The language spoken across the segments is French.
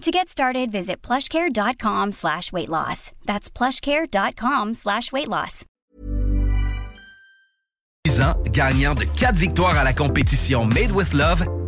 To get started, visit plushcare.com slash weight loss. That's plushcare.com slash weight loss. gagnant de 4 victoires à la compétition Made with Love,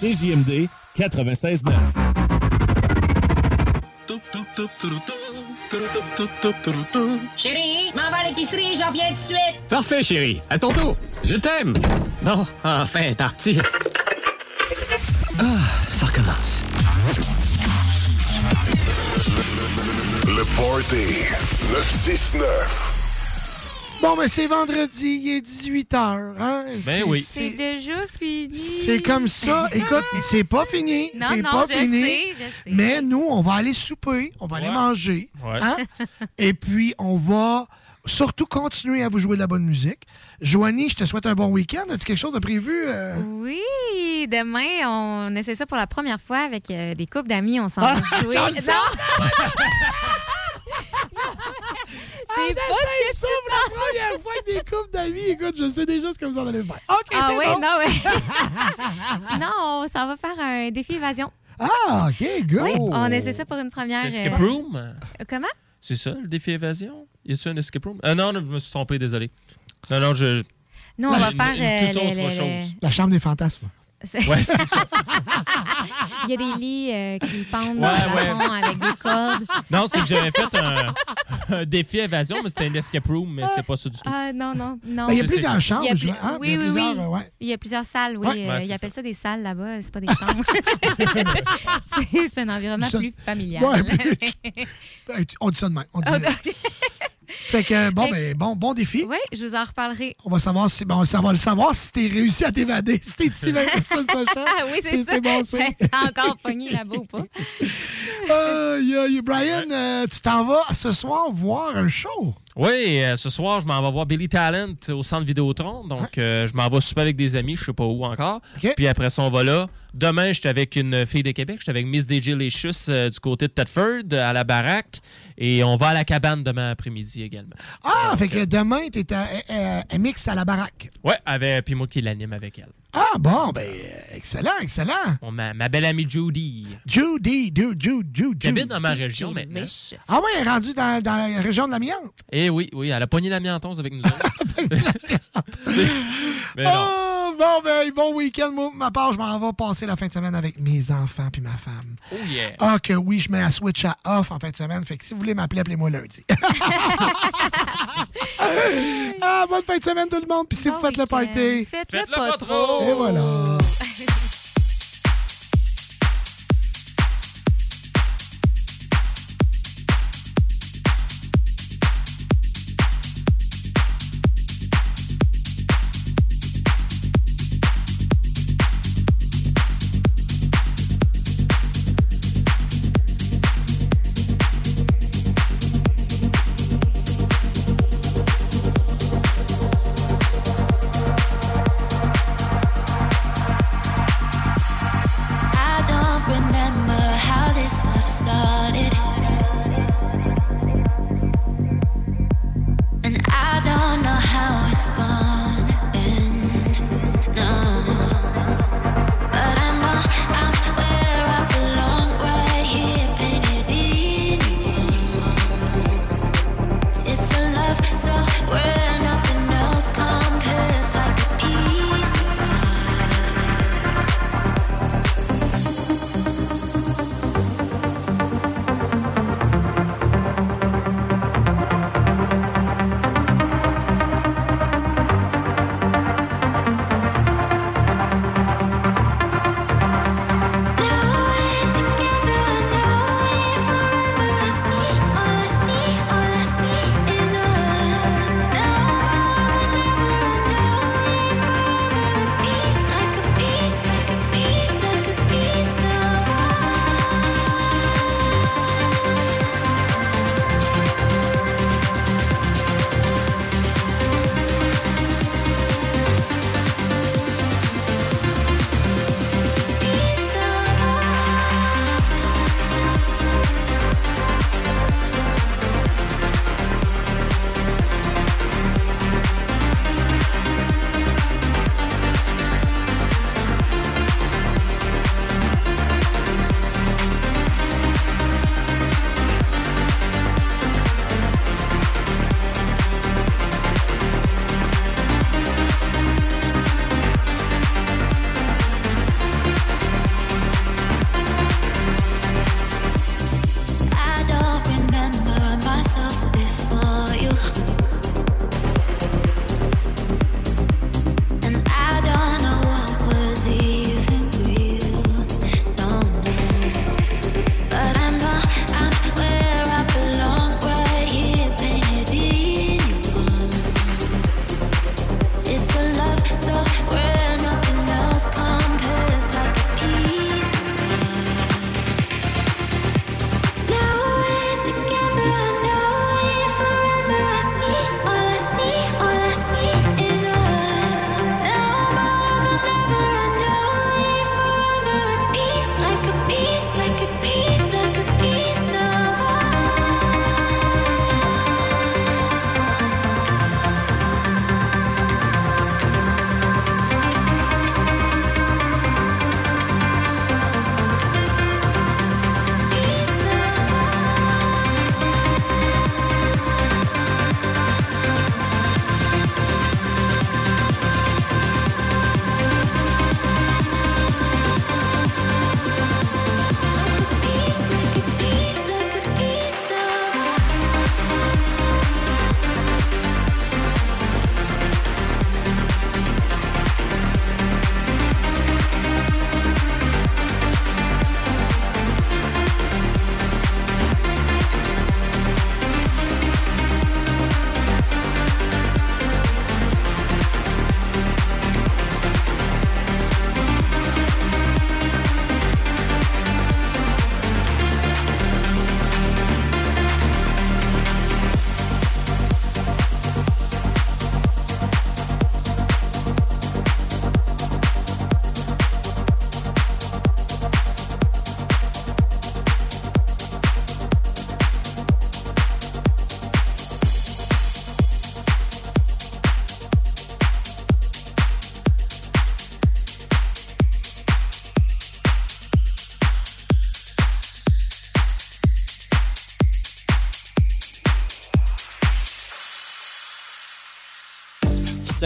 CJMD 96.9. Chérie, m'en va à l'épicerie, j'en viens tout de suite. Parfait, chérie. À ton tour. Je t'aime. Bon, enfin, parti. Ah, ça recommence. Le Party 969. Bon, mais c'est vendredi, il est 18h. Hein? C'est- C'est C'est déjà fini. c'est comme ça. Écoute, c'est pas fini. Non, C'est non, pas je fini. sais, je sais. Mais nous, on va aller souper, on va aller manger. Ouais. hein? Et puis, on va surtout continuer à vous jouer de la bonne musique. Joanie, je te souhaite un bon week-end. As-tu quelque chose de prévu? euh? Oui, demain, on essaie ça pour la première fois avec euh, des couples d'amis. On s'en Ah, va jouer. j'en le sais. Non! C'est pas essaye ce que ça tu pour la première fois avec des couples d'amis. Écoute, je sais déjà ce que vous en allez faire. OK, Ah c'est oui, bon. non, ouais. non, ça va faire un défi évasion. Ah, OK, good. Oui, on essaie ça pour une première. Escape euh, room? euh, Comment? C'est ça, le défi évasion? Y a-tu un escape room? Ah non, non, je me suis trompé, désolé. Non, non, je. Nous, on va Une- faire une euh, toute autre chose. La chambre des fantasmes. Ouais, c'est ça. Il y a des lits euh, qui pendent Ouais, dans ouais. avec des cordes. Non, c'est que j'avais fait un, un défi évasion, mais c'était un escape room, mais c'est pas ça du tout. Ah non, non, non. Ben, il y a plusieurs chambres. Hein? oui, oui, plusieurs, oui. euh, ouais. Il y a plusieurs salles, oui. Ouais. euh, ils appellent ça. ça des salles là-bas, c'est pas des chambres. c'est un environnement Ça- plus familial. Ouais, plus- On dit ça de même. On dit- Ah. Fait que, bon, ben, bon, bon défi. Oui, je vous en reparlerai. On va savoir si, ben, on va le savoir si t'es réussi à t'évader, si t'es ici même la semaine prochaine. Ah oui, c'est ça. C'est bon, c'est. Encore pogné là-bas ou pas? Brian, euh, tu t'en vas ce soir voir un show. Oui, euh, ce soir, je m'en vais voir Billy Talent au centre Vidéotron. Donc, euh, je m'en vais souper avec des amis, je sais pas où encore. Puis après ça, on va là. Demain, j'étais avec une fille de Québec. J'étais avec Miss DJ Licious euh, du côté de Thetford, à la baraque. Et on va à la cabane demain après-midi également. Ah, fait que demain, t'es à, à- à Mix à la baraque. Ouais, avec, puis moi qui l'anime avec elle. Ah, bon, ben, excellent, excellent. Bon, ma, ma belle amie Judy, Judy, Judy, Judy, Judy. qui habite dans ma région maintenant. Delicious. Ah oui, elle est rendue dans, dans la région de l'amiante. Eh oui, oui, elle a pogné la miantose avec nous autres. Mais non. Oh, bon, ben, bon week-end. Moi, de ma part, je m'en vais passer la fin de semaine avec mes enfants puis ma femme. Oh yeah. Ah, que oui, je mets la switch à off en fin de semaine. Fait que si vous voulez m'appeler, appelez-moi lundi. ah, bonne fin de semaine, tout le monde. Puis si vous faites le party. Faites-le Faites-le pas, trop. Et voilà.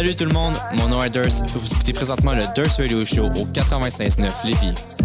Salut tout le monde, mon nom est Durs. Vous écoutez présentement le Durs Radio Show au 96.9 Lévis.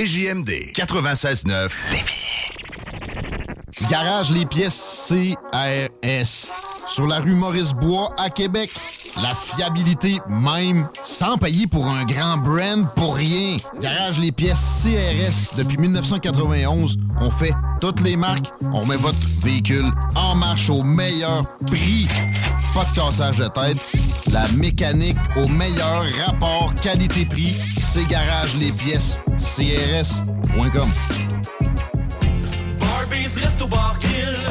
CJMD 96.9 Garage les pièces CRS. Sur la rue Maurice-Bois à Québec. La fiabilité même, sans payer pour un grand brand pour rien. Garage les pièces CRS. Depuis 1991, on fait toutes les marques. On met votre véhicule en marche au meilleur prix. Pas de cassage de tête. La mécanique au meilleur rapport qualité-prix. C'est Garage les pièces CRS.com.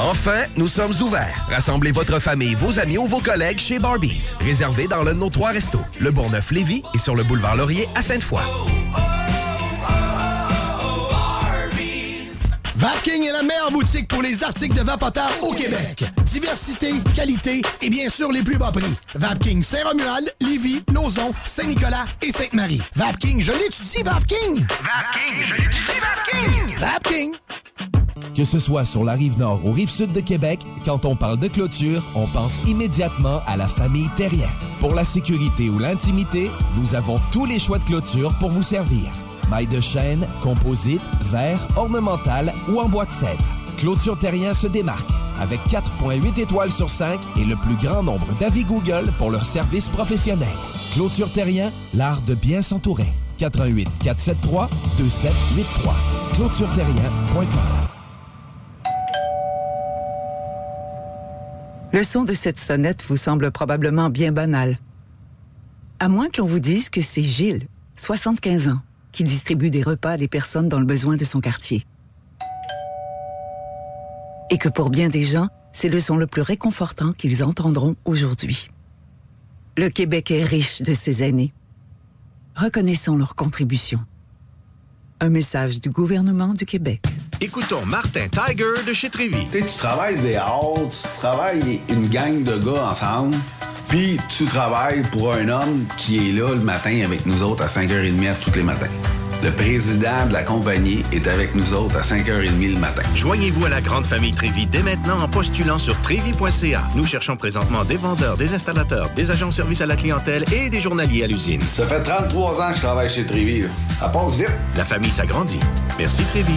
Enfin, nous sommes ouverts. Rassemblez votre famille, vos amis ou vos collègues chez Barbies. Réservé dans l'un de nos trois restos, le Bourgneuf-Lévis et sur le boulevard Laurier à Sainte-Foy. Vapking est la meilleure boutique pour les articles de vapoteurs au Québec. Diversité, qualité et bien sûr les plus bas prix. Vapking Saint-Romuald, Lévis, Lauson, Saint-Nicolas et Sainte-Marie. Vapking, je l'étudie, Vapking! Vapking, je l'étudie, Vapking! Vapking! Que ce soit sur la rive nord ou rive sud de Québec, quand on parle de clôture, on pense immédiatement à la famille Terrien. Pour la sécurité ou l'intimité, nous avons tous les choix de clôture pour vous servir. Maille de chêne, composite, verre, ornemental ou en bois de cèdre. Clôture Terrien se démarque avec 4.8 étoiles sur 5 et le plus grand nombre d'avis Google pour leur service professionnel. Clôture Terrien, l'art de bien s'entourer. 88 473 2783. ClôtureTerrien.com Le son de cette sonnette vous semble probablement bien banal. À moins que l'on vous dise que c'est Gilles, 75 ans, qui distribue des repas à des personnes dans le besoin de son quartier. Et que pour bien des gens, c'est le son le plus réconfortant qu'ils entendront aujourd'hui. Le Québec est riche de ces aînés. Reconnaissons leur contribution. Un message du gouvernement du Québec. Écoutons Martin Tiger de chez Trévy. Tu sais, tu travailles des heures, tu travailles une gang de gars ensemble, puis tu travailles pour un homme qui est là le matin avec nous autres à 5h30 tous les matins. Le président de la compagnie est avec nous autres à 5h30 le matin. Joignez-vous à la grande famille Trévi dès maintenant en postulant sur trévi.ca. Nous cherchons présentement des vendeurs, des installateurs, des agents de service à la clientèle et des journaliers à l'usine. Ça fait 33 ans que je travaille chez Trévi. Ça passe vite. La famille s'agrandit. Merci Trévi.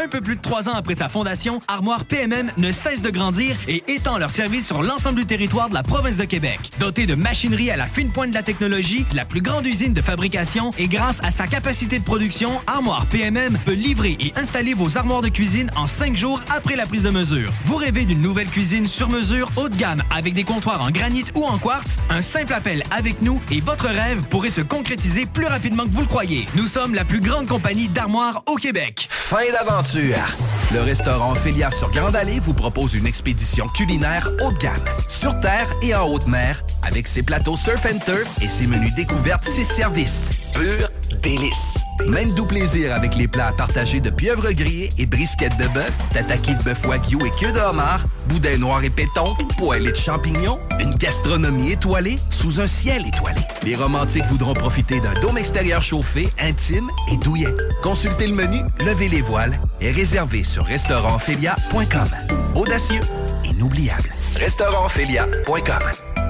Un peu plus de trois ans après sa fondation, Armoire PMM ne cesse de grandir et étend leur service sur l'ensemble du territoire de la province de Québec. Dotée de machinerie à la fine pointe de la technologie, la plus grande usine de fabrication et grâce à sa capacité de production, Armoire PMM peut livrer et installer vos armoires de cuisine en cinq jours après la prise de mesure. Vous rêvez d'une nouvelle cuisine sur mesure haut de gamme avec des comptoirs en granit ou en quartz? Un simple appel avec nous et votre rêve pourrait se concrétiser plus rapidement que vous le croyez. Nous sommes la plus grande compagnie d'armoires au Québec. Fin d'aventure! Le restaurant Ophélia sur Grande Allée vous propose une expédition culinaire haut de gamme, sur terre et en haute mer, avec ses plateaux surf and turf et ses menus découvertes, ses services. Pur délice! Même doux plaisir avec les plats partagés de pieuvres grillées et brisquettes de bœuf, tataki de bœuf wagyu et queue de homard, boudin noir et péton, poêlée de champignons, une gastronomie étoilée sous un ciel étoilé. Les romantiques voudront profiter d'un dôme extérieur chauffé, intime et douillet. Consultez le menu, levez les voiles et réservez sur restaurantphilia.com. Audacieux, inoubliable. Restaurantphilia.com.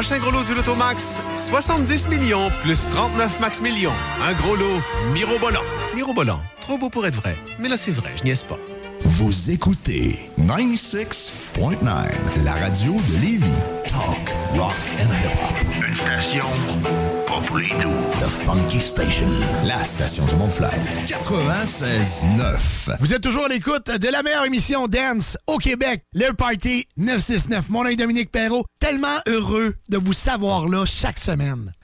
Prochain gros lot du Loto Max, 70 millions plus 39 max millions. Un gros lot mirobolant. Mirobolant, trop beau pour être vrai. Mais là, c'est vrai, je niaise pas. Vous écoutez 96.9, la radio de Lévis. Talk, rock and hip-hop. Une station The Funky Station, la station du Mont-Flair. 96.9. Vous êtes toujours à l'écoute de la meilleure émission Dance au Québec, le Party 969. Mon nom est Dominique Perrault. Tellement heureux de vous savoir là chaque semaine.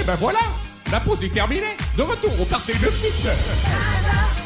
Et ben voilà, la pause est terminée. De retour au party de 6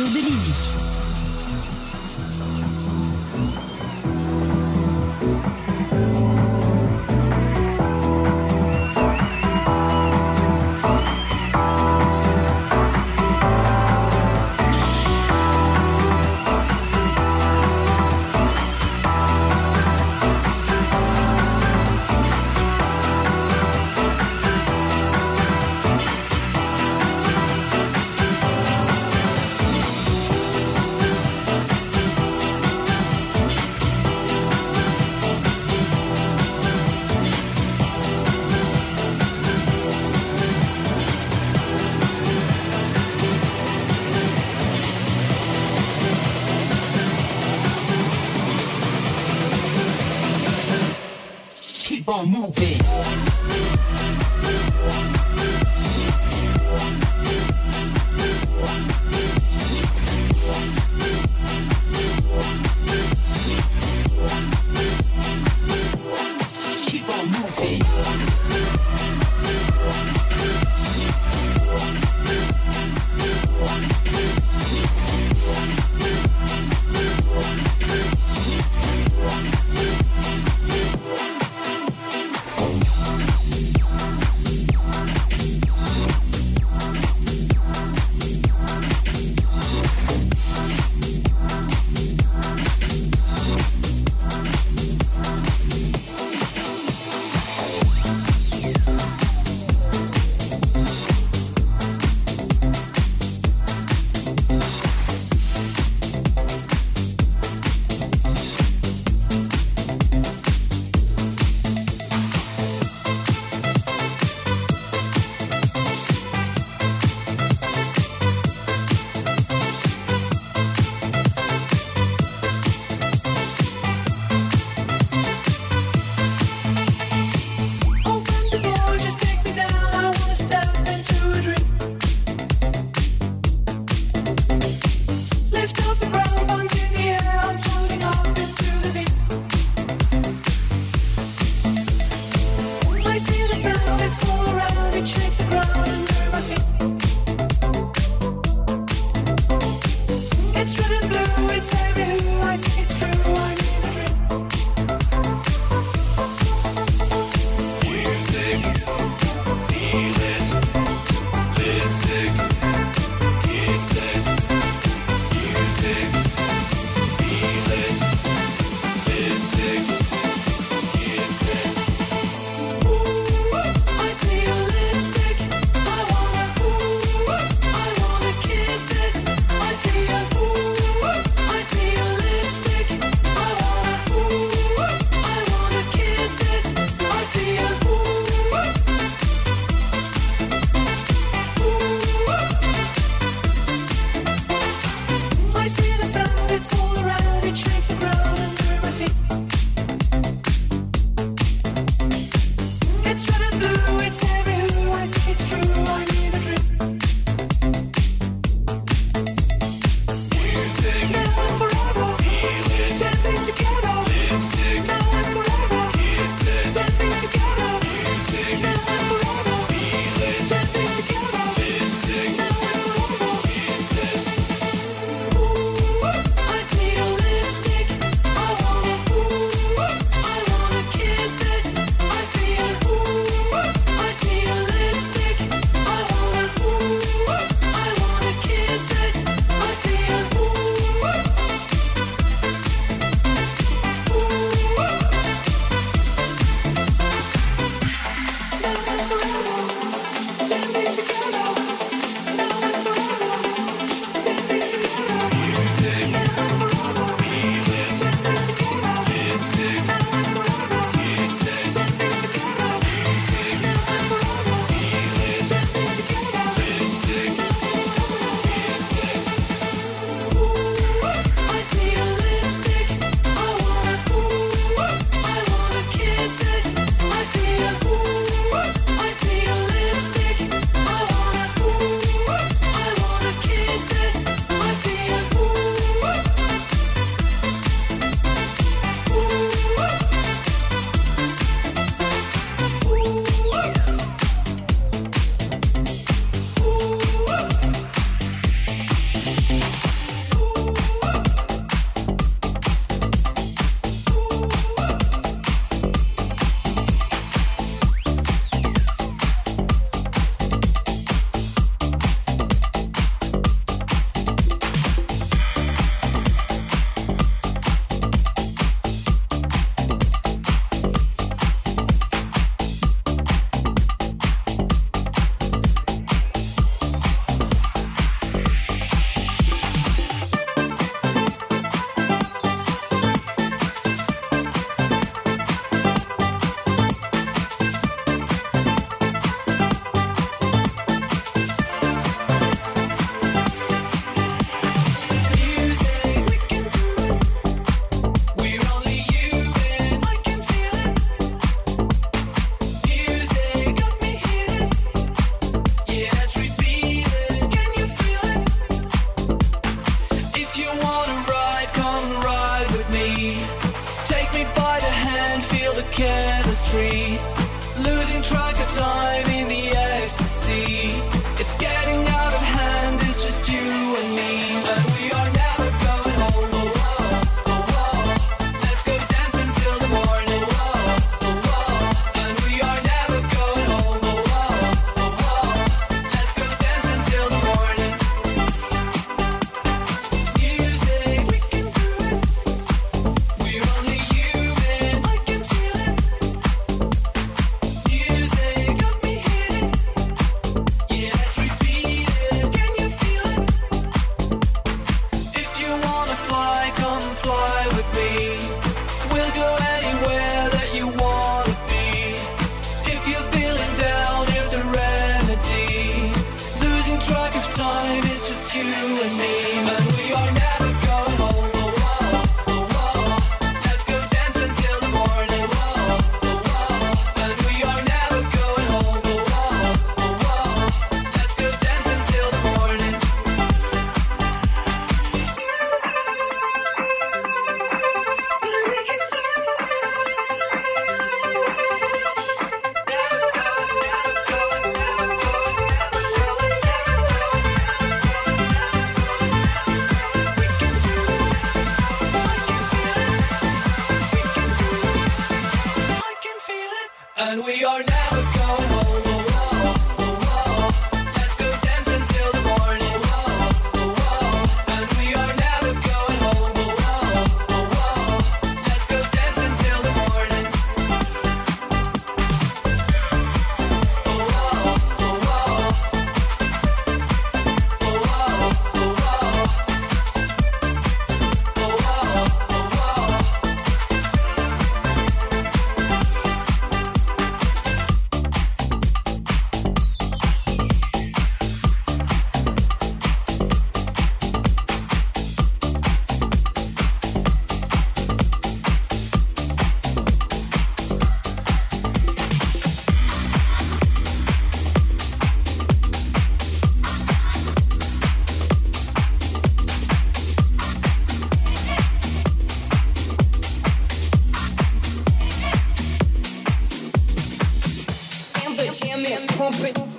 radio de. trompé.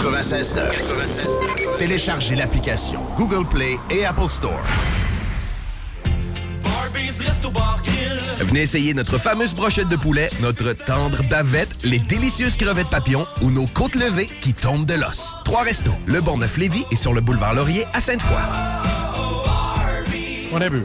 96.9. Téléchargez l'application Google Play et Apple Store. Venez essayer notre fameuse brochette de poulet, notre tendre bavette, les délicieuses crevettes papillons ou nos côtes levées qui tombent de l'os. Trois restos, le Bonneuf Lévis et sur le boulevard Laurier à Sainte-Foy. On a vu.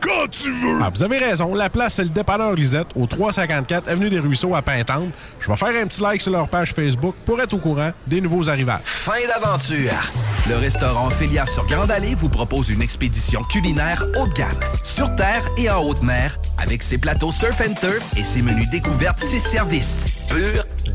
quand tu veux! Ah, vous avez raison. La place, c'est le dépanneur Lisette, au 354 Avenue des Ruisseaux à Pintante. Je vais faire un petit like sur leur page Facebook pour être au courant des nouveaux arrivages. Fin d'aventure! Le restaurant Ophélia sur Grande Allée vous propose une expédition culinaire haut de gamme, sur terre et en haute mer, avec ses plateaux surf and turf et ses menus découvertes, ses services. Pur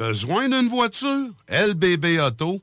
Besoin d'une voiture? LBB Auto.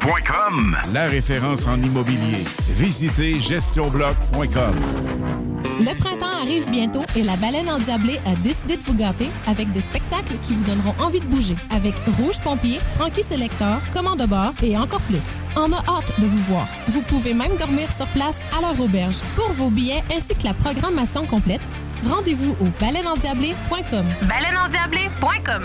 GestionBloc.com La référence en immobilier. Visitez gestionbloc.com. Le printemps arrive bientôt et la baleine endiablée a décidé de vous gâter avec des spectacles qui vous donneront envie de bouger. Avec Rouge Pompier, Frankie Selector, Commande de bord et encore plus. On a hâte de vous voir. Vous pouvez même dormir sur place à leur auberge. Pour vos billets ainsi que la programmation complète, rendez-vous au baleineendiablée.com. Baleineendiablée.com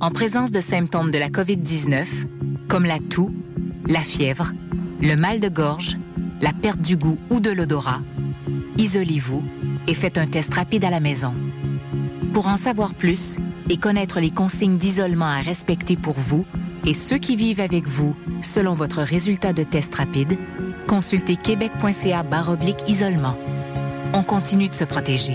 En présence de symptômes de la COVID-19, comme la toux, la fièvre, le mal de gorge, la perte du goût ou de l'odorat, isolez-vous et faites un test rapide à la maison. Pour en savoir plus et connaître les consignes d'isolement à respecter pour vous et ceux qui vivent avec vous selon votre résultat de test rapide, consultez québec.ca isolement. On continue de se protéger.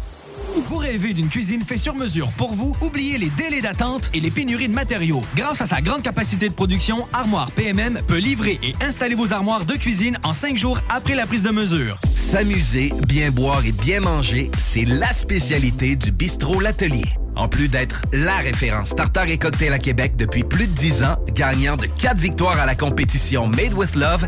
Vous rêvez d'une cuisine faite sur mesure pour vous? Oubliez les délais d'attente et les pénuries de matériaux. Grâce à sa grande capacité de production, Armoire PMM peut livrer et installer vos armoires de cuisine en cinq jours après la prise de mesure. S'amuser, bien boire et bien manger, c'est la spécialité du bistrot L'Atelier. En plus d'être la référence tartare et cocktail à Québec depuis plus de 10 ans, gagnant de 4 victoires à la compétition Made with Love,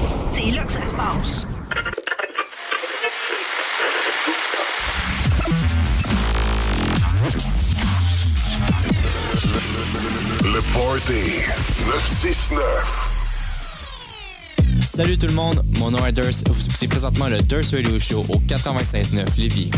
C'est là que ça se passe. Le Party 969. Salut tout le monde, mon nom est Durs. Vous écoutez présentement le Durs Radio Show au 96.9 Lévis.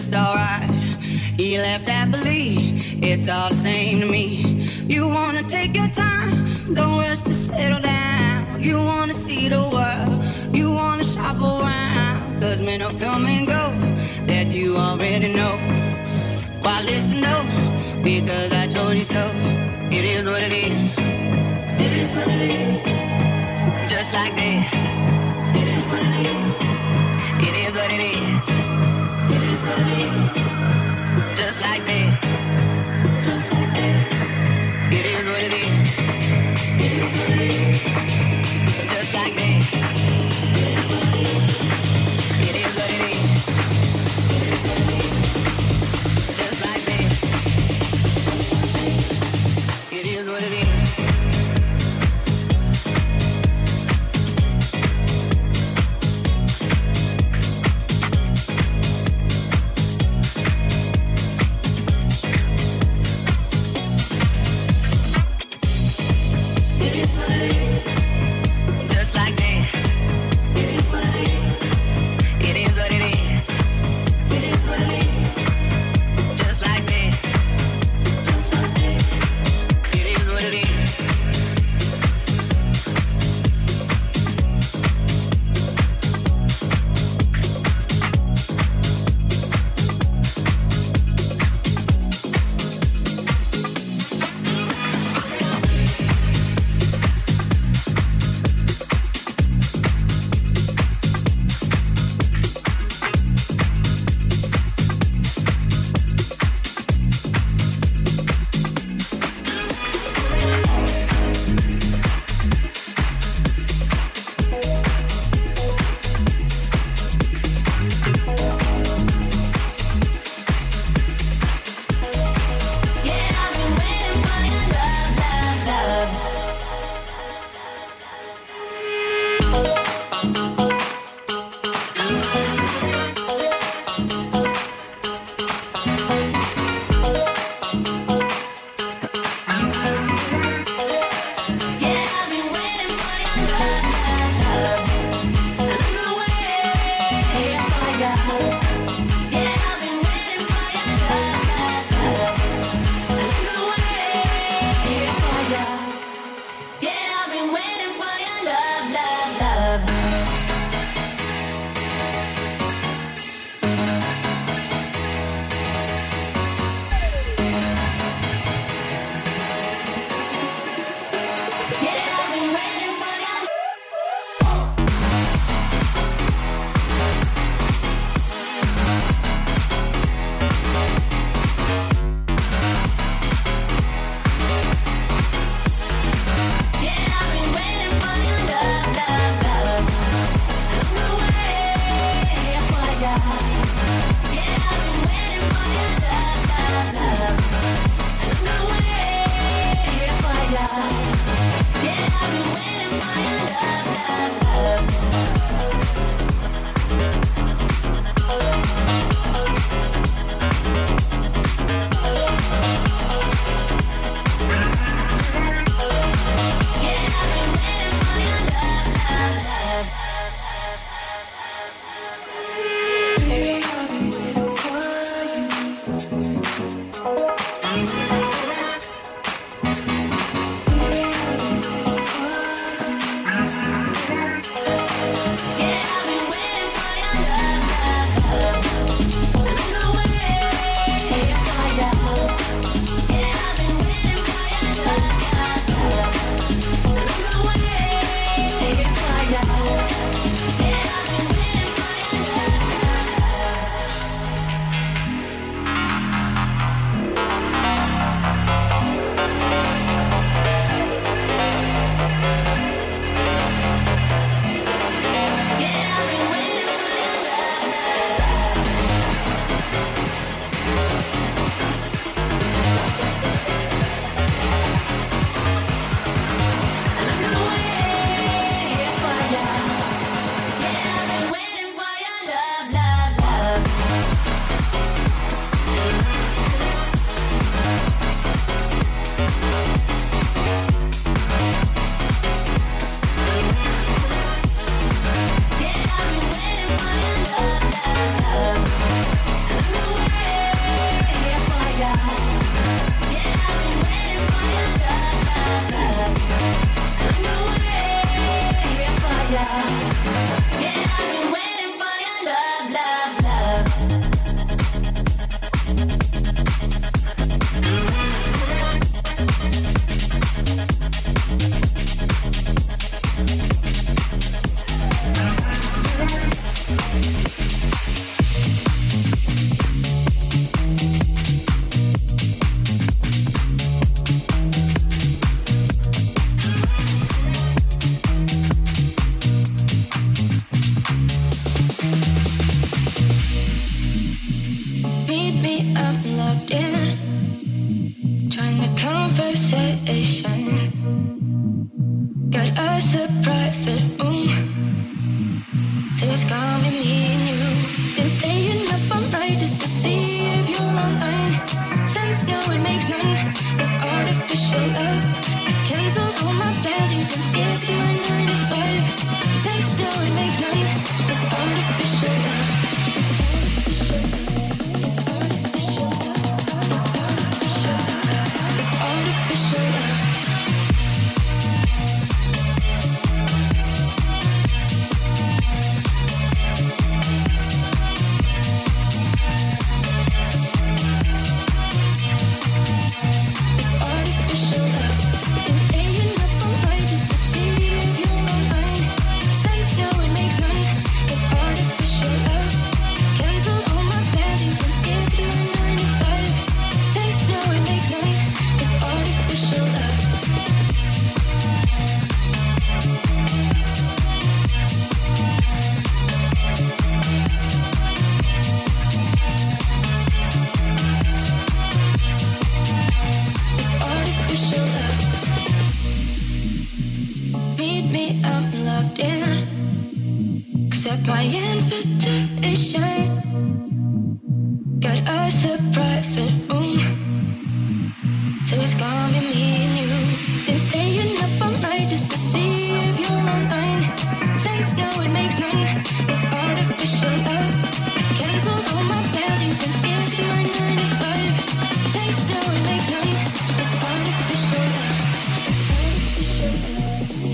Just alright. He left happily, it's all the same to me. You wanna take your time, don't rush to settle down. You wanna see the world, you wanna shop around. Cause men will come and go that you already know. Why listen though? Because I told you so. It is what it is. It is what it is. Just like this.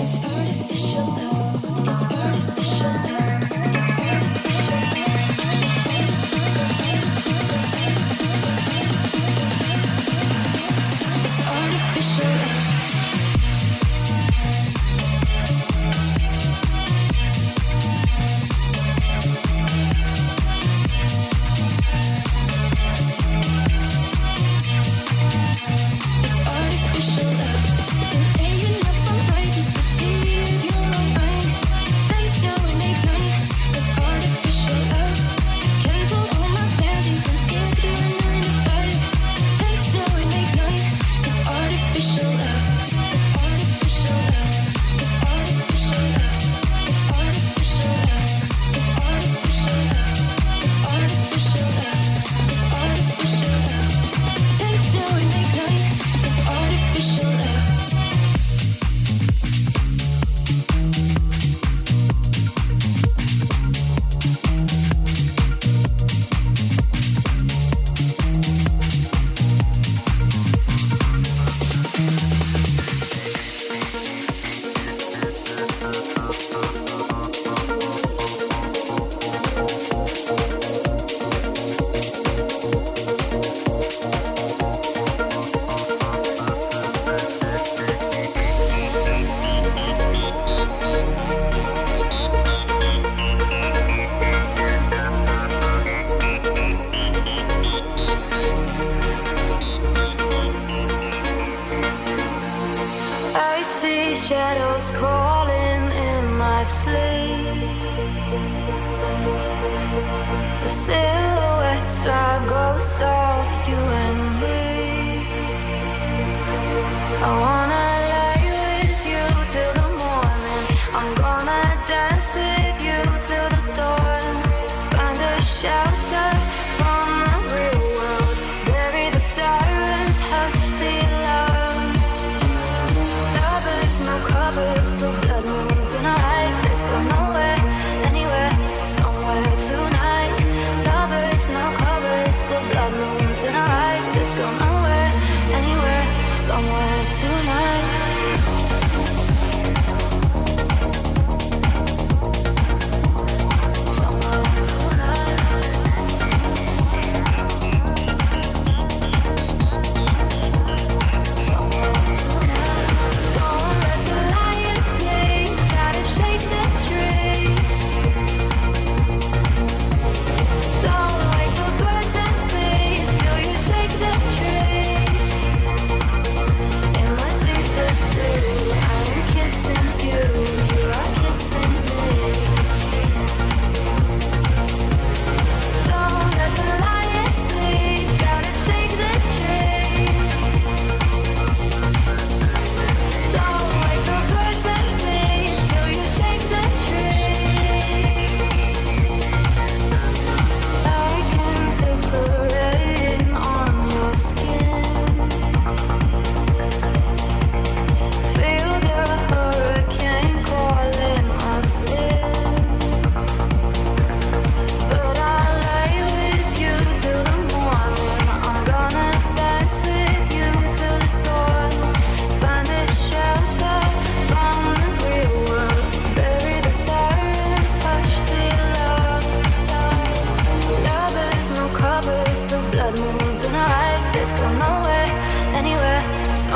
It's artificial love.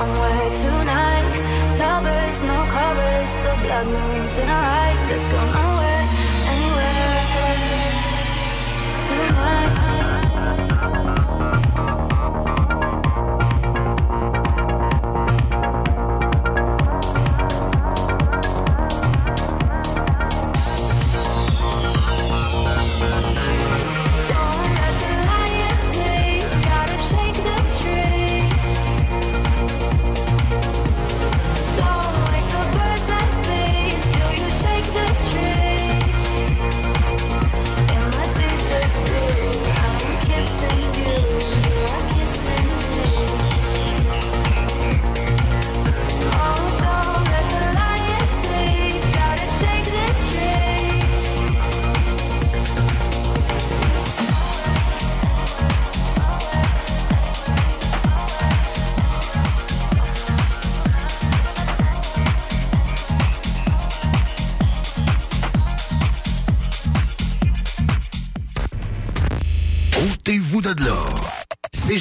Somewhere tonight. Lovers, no covers, the blood moves in our eyes. Let's go nowhere, anywhere tonight.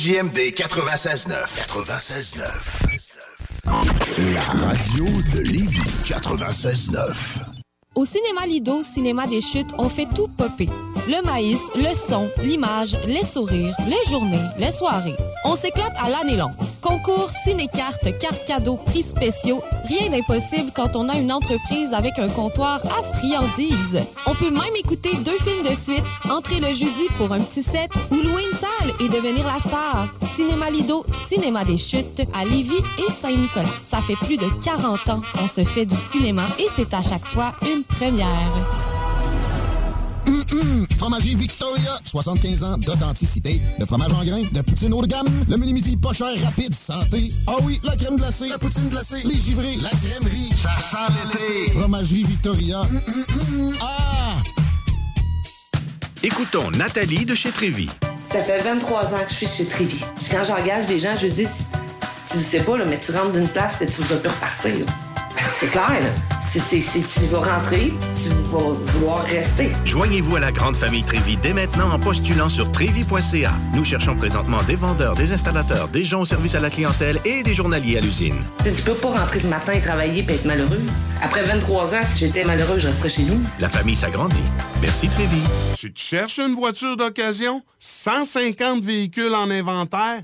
CJMD 96.9. 96.9. La radio de Lévis 96.9. Au cinéma Lido, cinéma des chutes, on fait tout popper. Le maïs, le son, l'image, les sourires, les journées, les soirées. On s'éclate à l'année longue. Concours, ciné-cartes, cartes cadeaux, prix spéciaux, rien d'impossible quand on a une entreprise avec un comptoir à friandises. On peut même écouter deux films de suite, entrer le jeudi pour un petit set ou louer une salle et devenir la star. Cinéma Lido, cinéma des chutes à Lévis et Saint-Nicolas. Ça fait plus de 40 ans qu'on se fait du cinéma et c'est à chaque fois une première. Hum, hum. Fromagerie Victoria, 75 ans d'authenticité, de fromage en grains, de poutine haut de gamme, le menu midi pas cher, rapide, santé. Ah oui, la crème glacée, la poutine glacée, les givrés, la crèmerie. Ça sent l'été. Fromagerie Victoria. Hum, hum, hum. Ah! Écoutons Nathalie de chez Trévy. Ça fait 23 ans que je suis chez Trévy. Puis quand j'engage des gens, je dis, tu sais pas, là, mais tu rentres d'une place et tu vas plus repartir. C'est clair, là. C'est- tu vas rentrer, tu vas vouloir rester. Joignez-vous à la grande famille Trévi dès maintenant en postulant sur trévi.ca. Nous cherchons présentement des vendeurs, des installateurs, des gens au service à la clientèle et des journaliers à l'usine. Tu tu peux pas rentrer le matin et travailler et être malheureux. Après 23 ans, si j'étais malheureux, je resterais chez nous. La famille s'agrandit. Merci Trévi. Tu te cherches une voiture d'occasion? 150 véhicules en inventaire?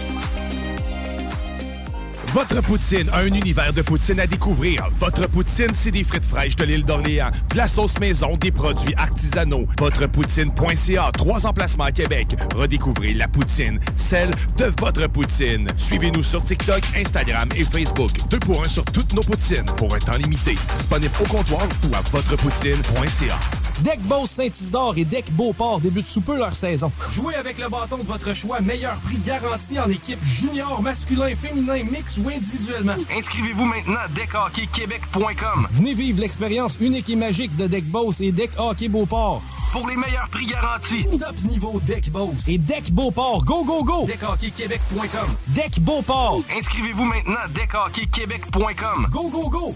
Votre poutine, un univers de poutine à découvrir. Votre poutine, c'est des frites fraîches de l'île d'Orléans, de la sauce maison, des produits artisanaux. Votrepoutine.ca, trois emplacements à Québec. Redécouvrez la poutine, celle de votre poutine. Suivez-nous sur TikTok, Instagram et Facebook. Deux pour un sur toutes nos poutines, pour un temps limité. Disponible au comptoir ou à votrepoutine.ca. Deck Boss Saint-Isidore et Deck Beauport débutent sous peu leur saison. Jouez avec le bâton de votre choix, meilleur prix garanti en équipe junior, masculin, féminin, mix ou individuellement. Inscrivez-vous maintenant à deckhockeyquebec.com. Venez vivre l'expérience unique et magique de Deck Boss et Deck Hockey Beauport. Pour les meilleurs prix garantis. Top niveau Deck Boss et Deck Beauport. Go, go, go! Deckhockeyquebec.com. Deck Beauport. Inscrivez-vous maintenant à deckhockeyquebec.com. Go, go, go!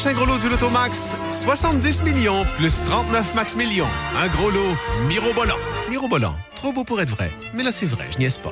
Gros lot du Lotomax, 70 millions plus 39 max millions. Un gros lot mirobolant. Mirobolant, trop beau pour être vrai. Mais là, c'est vrai, je niaise pas.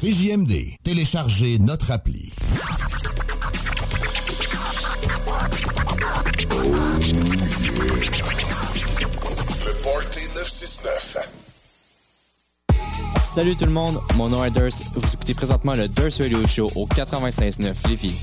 CJMD. Téléchargez notre appli. Le Party 969. Salut tout le monde, mon nom est Durst. Vous écoutez présentement le Durst Radio Show au 96.9 Lévis.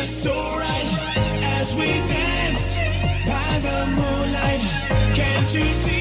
just alright as we dance by the moonlight. Can't you see?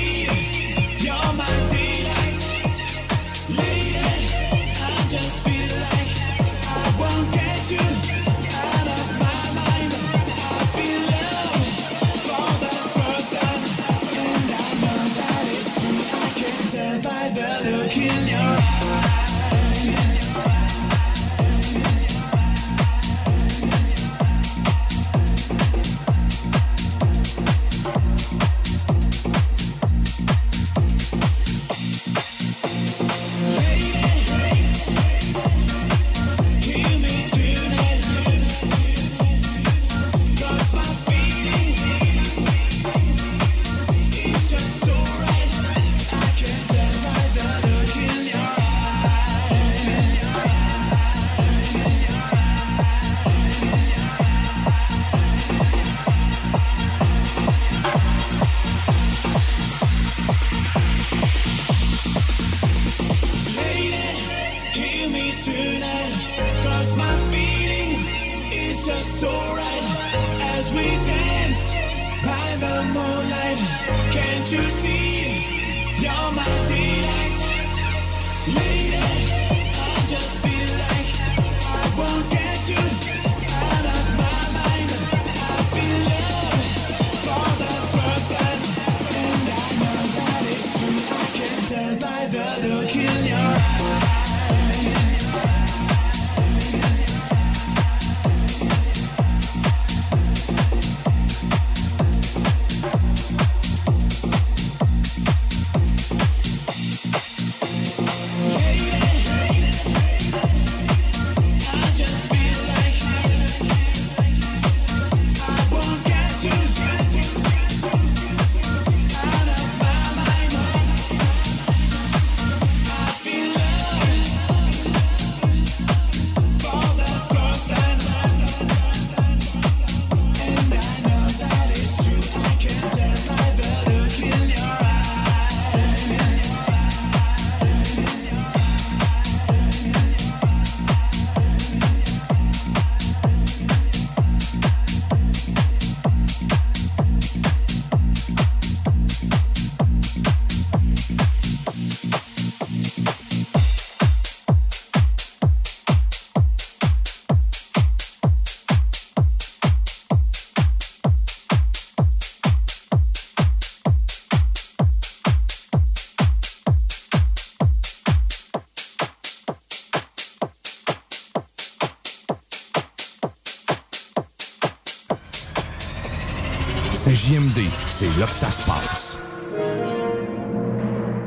c'est là que ça se passe.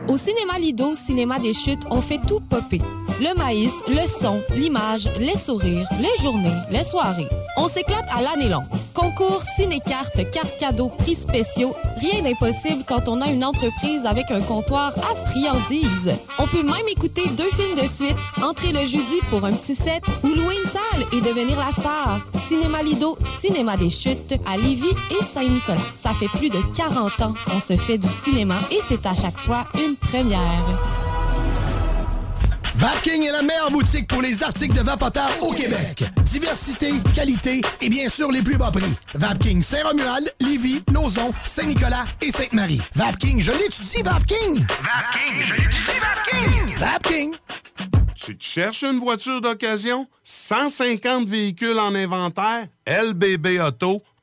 Au cinéma Lido, cinéma des chutes, on fait tout popper. Le maïs, le son, l'image, les sourires, les journées, les soirées. On s'éclate à l'année longue. Concours, ciné-cartes, cartes cadeaux, prix spéciaux, rien d'impossible quand on a une entreprise avec un comptoir à friandises. On peut même écouter deux films de suite, entrer le jeudi pour un petit set ou louer une salle et devenir la star. Cinéma Lido, cinéma des chutes à Lévis et Saint-Nicolas plus de 40 ans qu'on se fait du cinéma et c'est à chaque fois une première. Vapking est la meilleure boutique pour les articles de vapoteurs au Québec. Diversité, qualité et bien sûr les plus bas prix. Vapking Saint-Romuald, Lévis, Lauson, Saint-Nicolas et Sainte-Marie. Vapking, je l'étudie, Vapking! Vapking, je l'étudie, Vapking! Vapking! Tu te cherches une voiture d'occasion? 150 véhicules en inventaire? LBB Auto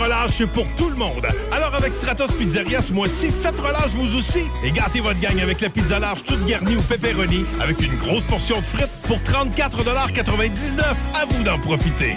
relâche pour tout le monde. Alors avec Stratos Pizzeria ce mois-ci, faites relâche vous aussi. Et gâtez votre gang avec la pizza large toute garnie au pepperoni avec une grosse portion de frites pour 34,99 À vous d'en profiter.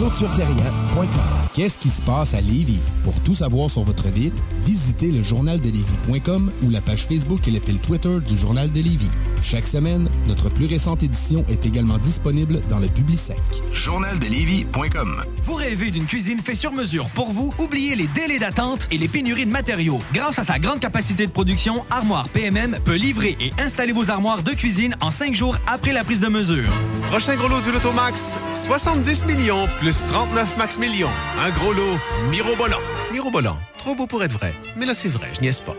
ClôtureTerrien.com. Qu'est-ce qui se passe à Lévis? Pour tout savoir sur votre ville, visitez le journaldelévis.com ou la page Facebook et le fil Twitter du Journal de Lévis. Chaque semaine, notre plus récente édition est également disponible dans le Publisec. Journaldelévis.com Vous rêvez d'une cuisine faite sur mesure pour vous? Oubliez les délais d'attente et les pénuries de matériaux. Grâce à sa grande capacité de production, Armoire PMM peut livrer et installer vos armoires de cuisine en cinq jours après la prise de mesure. Prochain gros lot du Lotomax, 70 millions plus 39 max millions. Un gros lot mirobolant. Mirobolant, trop beau pour être vrai. Mais là, c'est vrai, je niaise pas.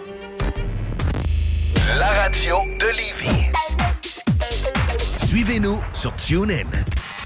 La radio de Lévis. Suivez-nous sur TuneIn.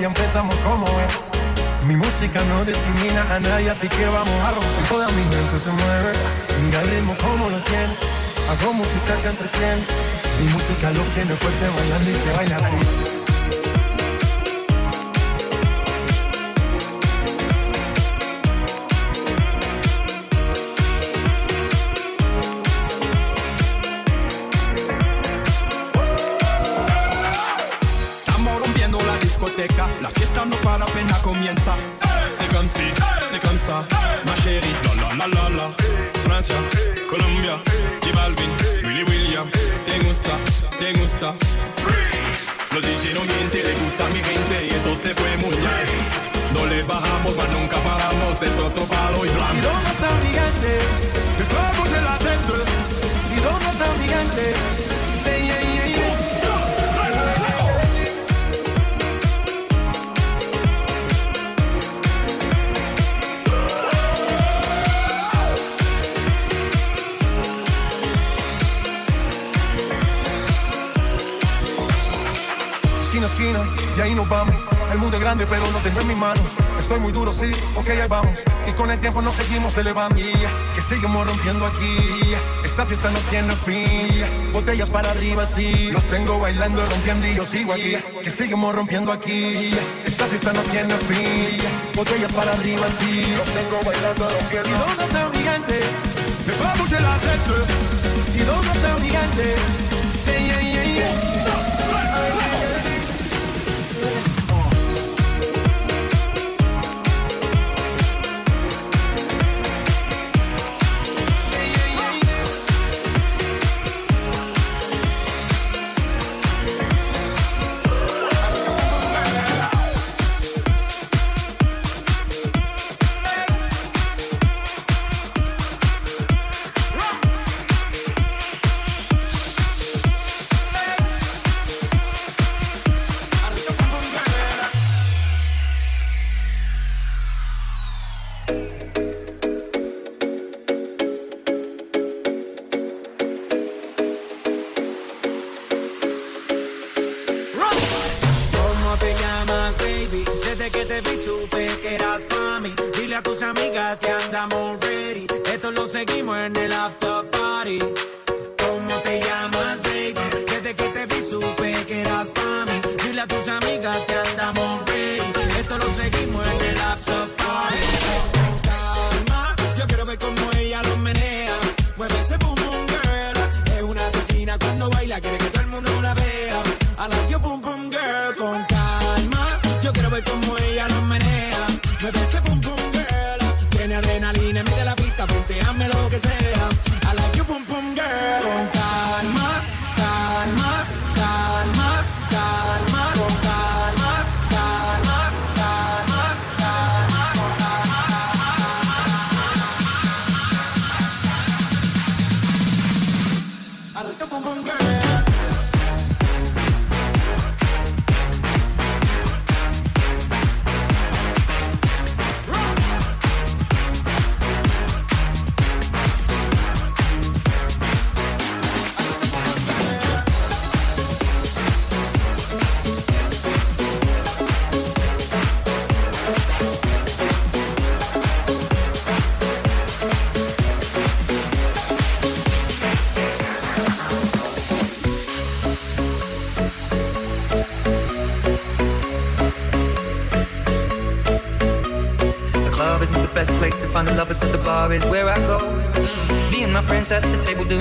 Ya empezamos como es. Mi música no discrimina a nadie, así que vamos a romper. Toda mi mente se mueve. Mira como lo tiene. Hago música que entretiene. Mi música lo tiene fuerte bailando y se baila así. Discoteca, la fiesta no para apenas comienza. C'est comme si, c'est comme ça, ma chérie. La la la la la. Francia, Colombia, J Balvin, Willy William. Te gusta, te gusta. Los DJ no mienten, le gusta mi gente y eso se fue muy bien. No le bajamos, mas nunca paramos, es otro palo y ¿Y blanco. dónde está mi gente? Que estamos en la tête. ¿Y dónde está mi gente? y ahí nos vamos. El mundo es grande, pero no tengo en mis manos. Estoy muy duro, sí, ok, ahí vamos. Y con el tiempo nos seguimos elevando. Que seguimos rompiendo aquí. Esta fiesta no tiene fin. Botellas para arriba, sí. Los tengo bailando, rompiendo y yo sigo aquí. Que seguimos rompiendo aquí. Esta fiesta no tiene fin. Botellas para arriba, sí. Los tengo bailando, rompiendo. ¿Y dónde está un gigante? Me fue a la ¿Y dónde está un gigante? Yeah, yeah, yeah.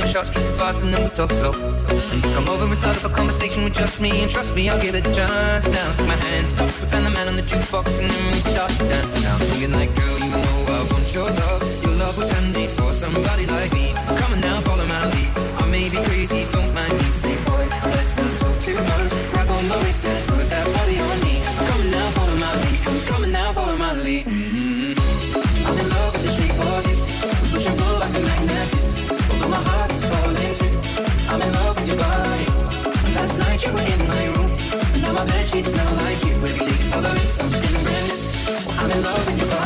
a short strip of fast and then we talk slow. And we come over and start up a conversation with just me. And trust me, I'll give it a chance. Now take my hand, stop, found the man on the jukebox, and then we start to dance. Now I'm singing like, girl, you know I want your love. Your love was handmade for somebody like me. smell like you, it leaks all over something brand. I'm in love with you.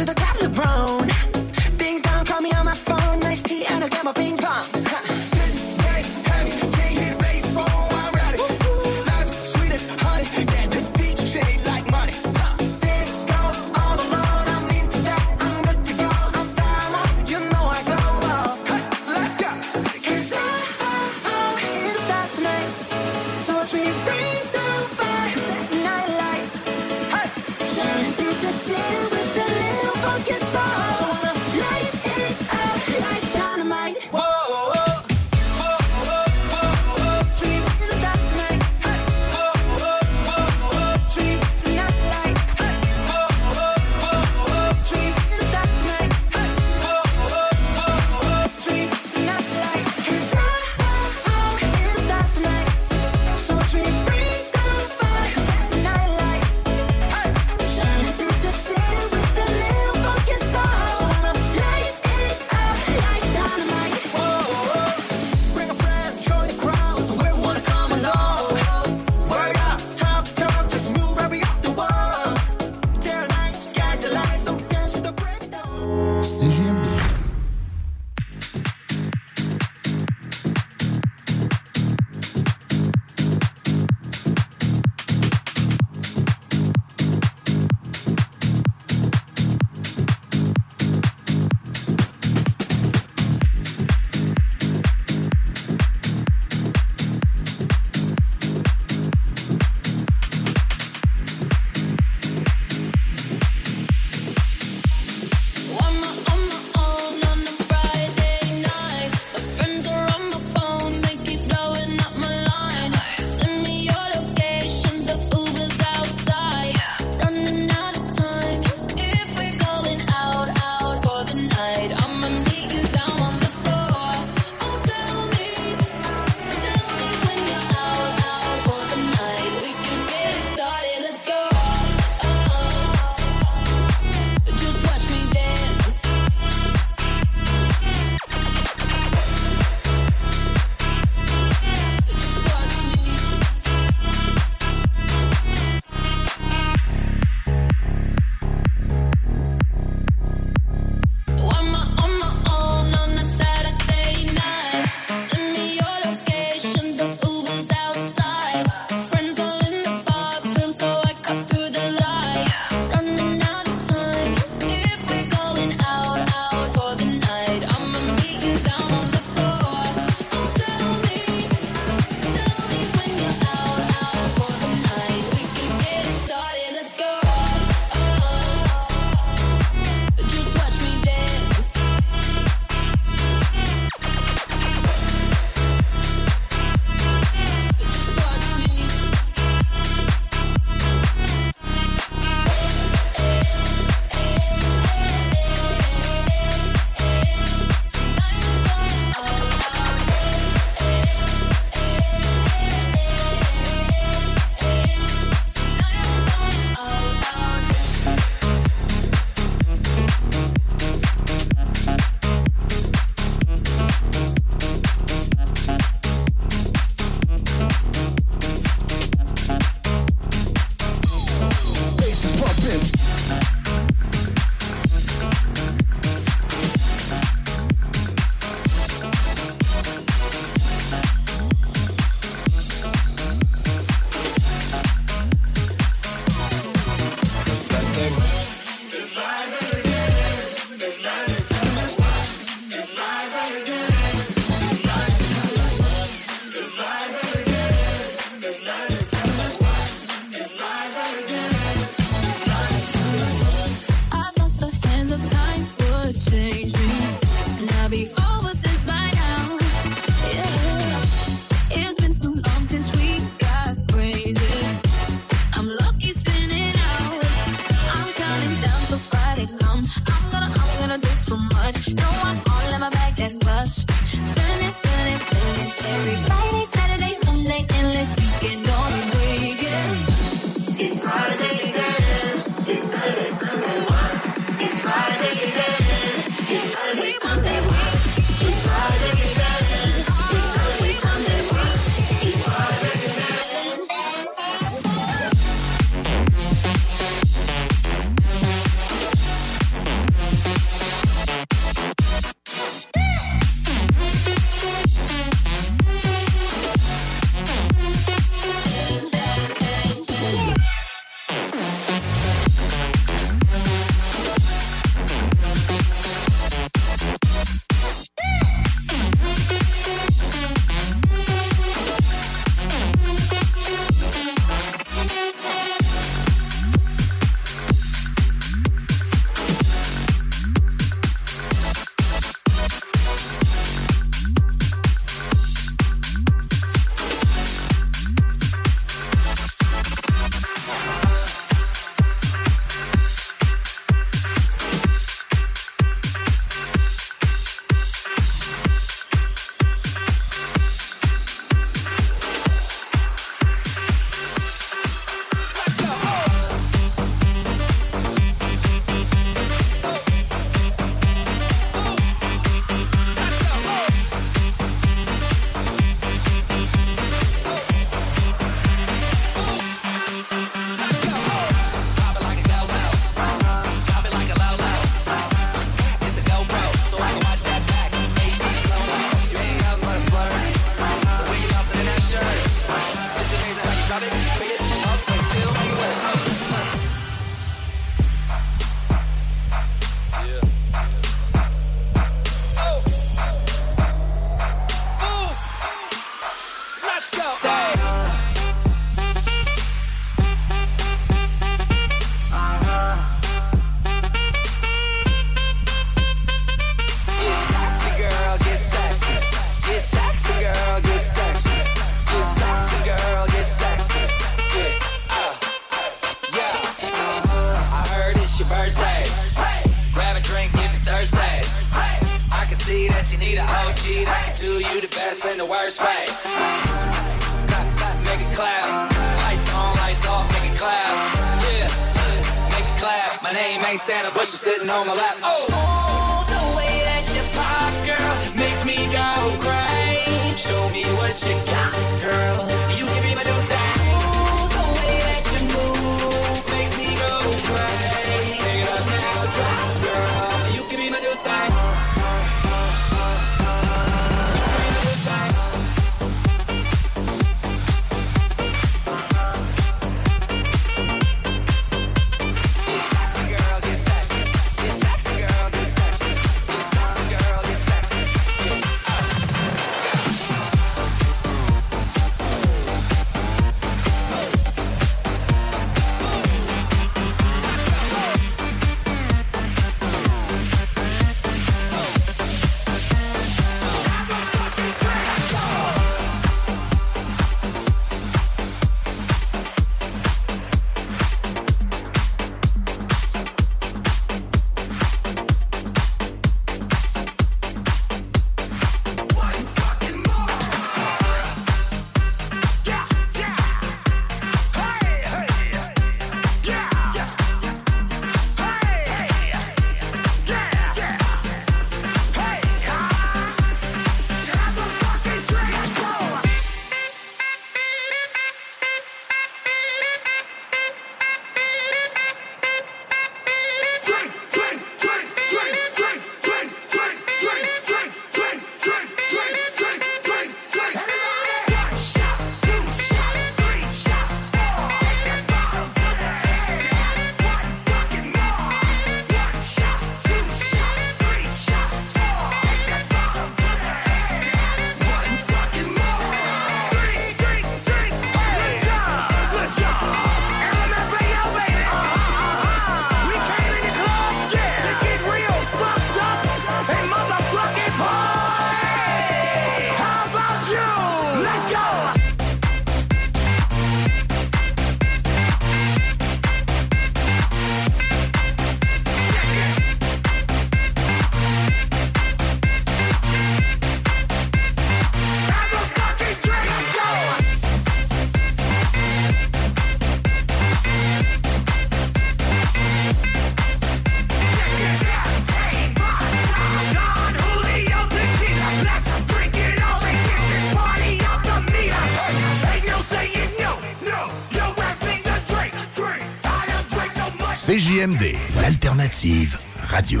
Radio.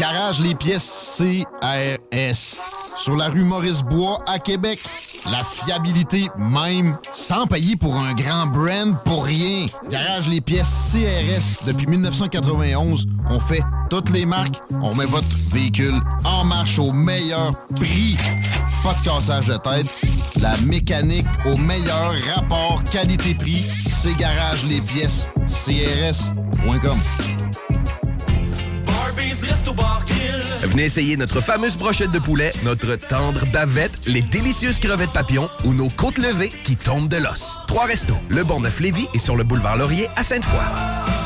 Garage les pièces CRS. Sur la rue Maurice-Bois à Québec. La fiabilité même, sans payer pour un grand brand pour rien. Garage les pièces CRS. Depuis 1991, on fait toutes les marques. On met votre véhicule en marche au meilleur prix. Pas de cassage de tête. La mécanique au meilleur rapport qualité-prix. C'est Garage les pièces CRS.com. Venez essayer notre fameuse brochette de poulet, notre tendre bavette, les délicieuses crevettes papillons ou nos côtes levées qui tombent de l'os. Trois restos, le Bonneuf Lévis et sur le boulevard Laurier à Sainte-Foy.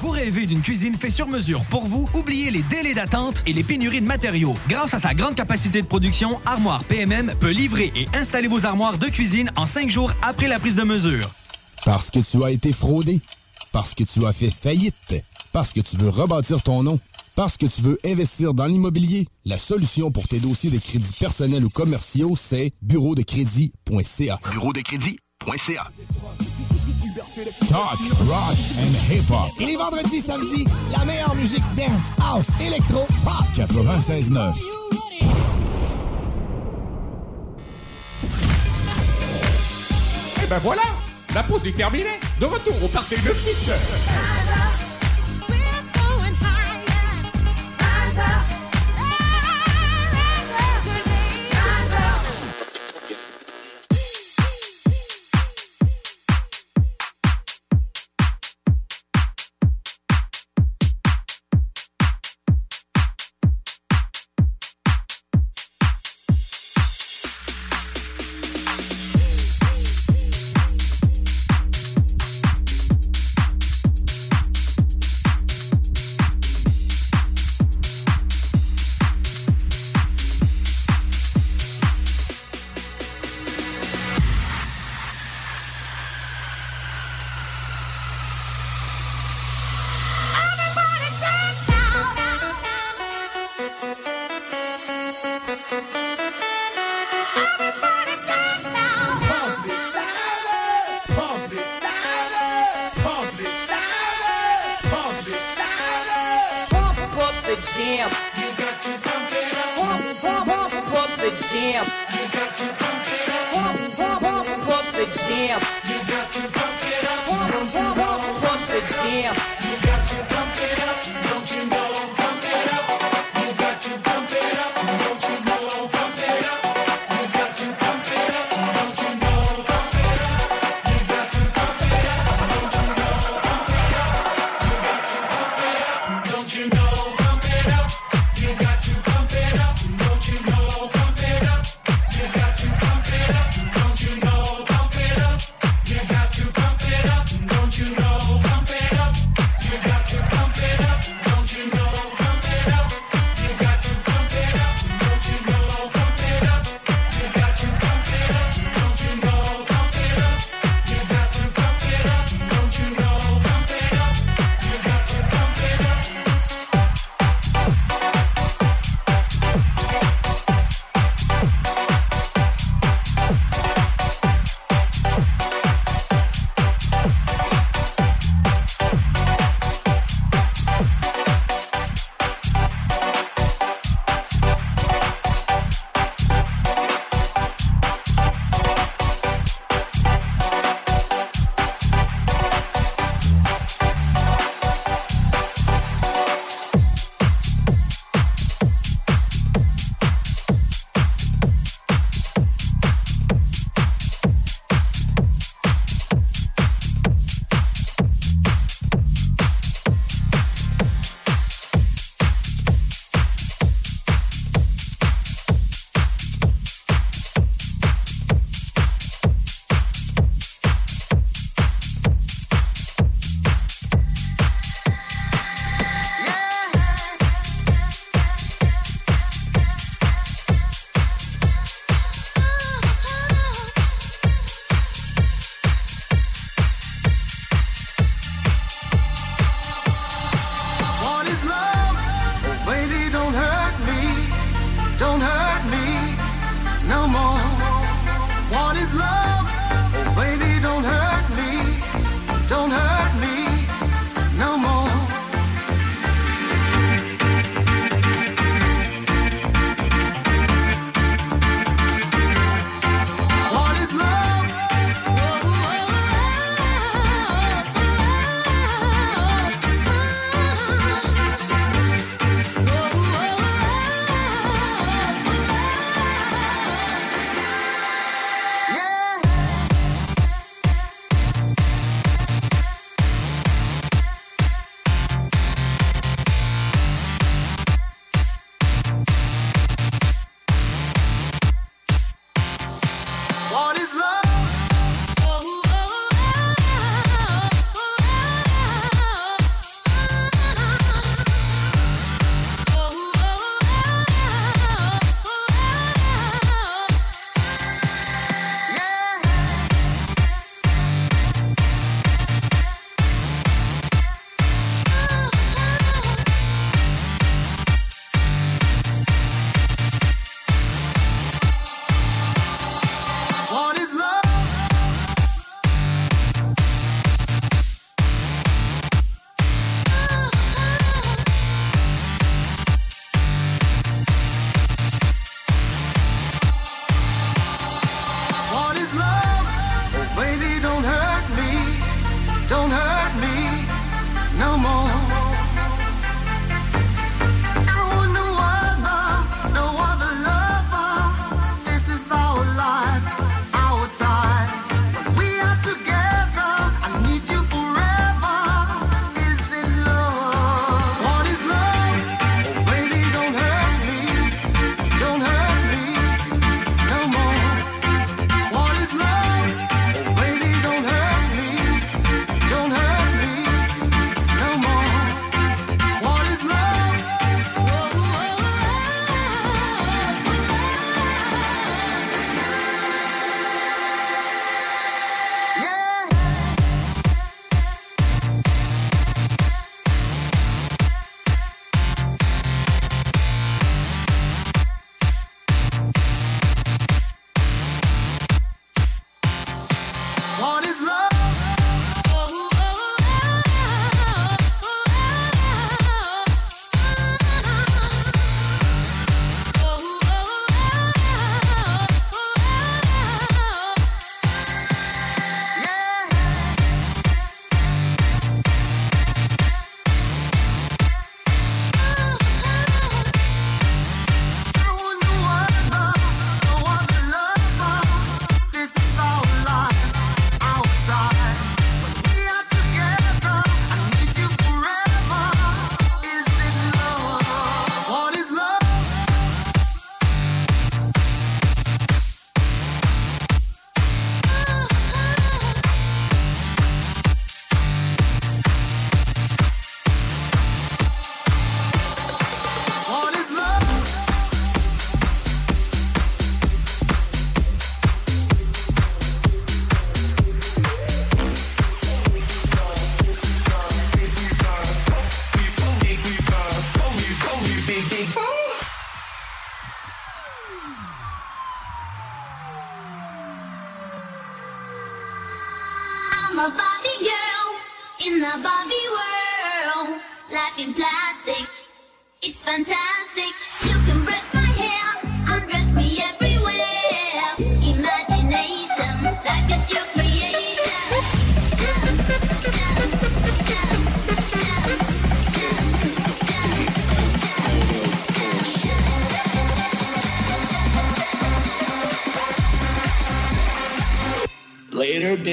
Vous rêvez d'une cuisine faite sur mesure pour vous? Oubliez les délais d'attente et les pénuries de matériaux. Grâce à sa grande capacité de production, Armoire PMM peut livrer et installer vos armoires de cuisine en cinq jours après la prise de mesure. Parce que tu as été fraudé. Parce que tu as fait faillite. Parce que tu veux rebâtir ton nom. Parce que tu veux investir dans l'immobilier, la solution pour tes dossiers de crédits personnels ou commerciaux, c'est bureaudecrédit.ca. Bureau de crédit.ca. Talk, rock and hip-hop. Et les vendredis samedis, la meilleure musique dance, house, électro, pop. 96.9. Et eh ben voilà, la pause est terminée. De retour au party de 6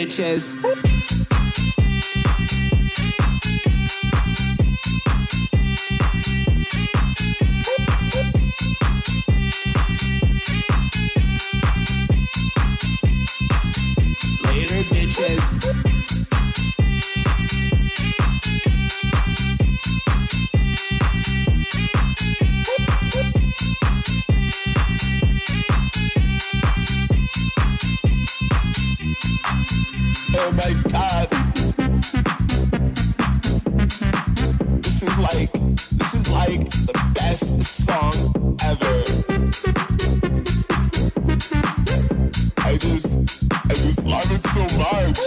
Sanchez. The best song ever. I just I just love it so much.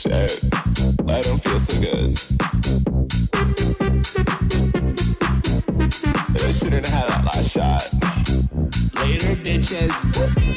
Shit. I don't feel so good. I shouldn't have had that last shot. Later, bitches.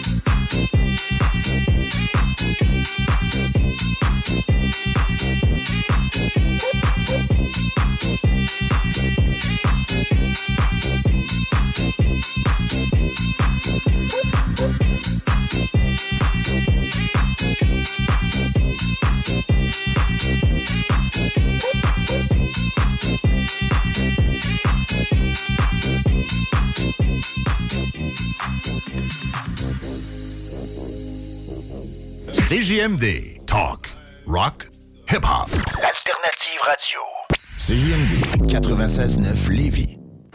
CJMD. Talk. Rock. Hip-hop. Alternative radio. CJMD 96.9 Lévis.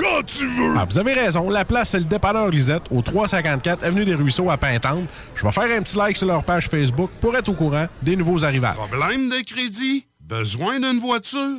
quand tu veux! Ah, vous avez raison. La place, c'est le dépanneur Lisette, au 354 Avenue des Ruisseaux à Pintante. Je vais faire un petit like sur leur page Facebook pour être au courant des nouveaux arrivages. Problème de crédit? Besoin d'une voiture?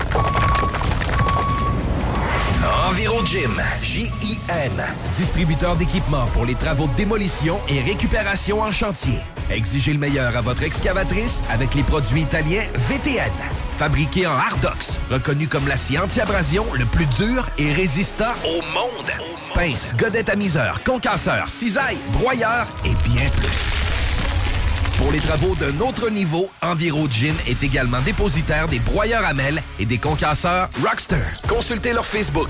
Enviro Gym, J-I-M. Distributeur d'équipements pour les travaux de démolition et récupération en chantier. Exigez le meilleur à votre excavatrice avec les produits italiens VTN. Fabriqué en Hardox, reconnu comme l'acier anti-abrasion le plus dur et résistant au monde. Pince, godette amiseur, concasseur, cisaille, broyeur et bien plus. Pour les travaux d'un autre niveau, Enviro Gin est également dépositaire des broyeurs à et des concasseurs Rockster. Consultez leur Facebook.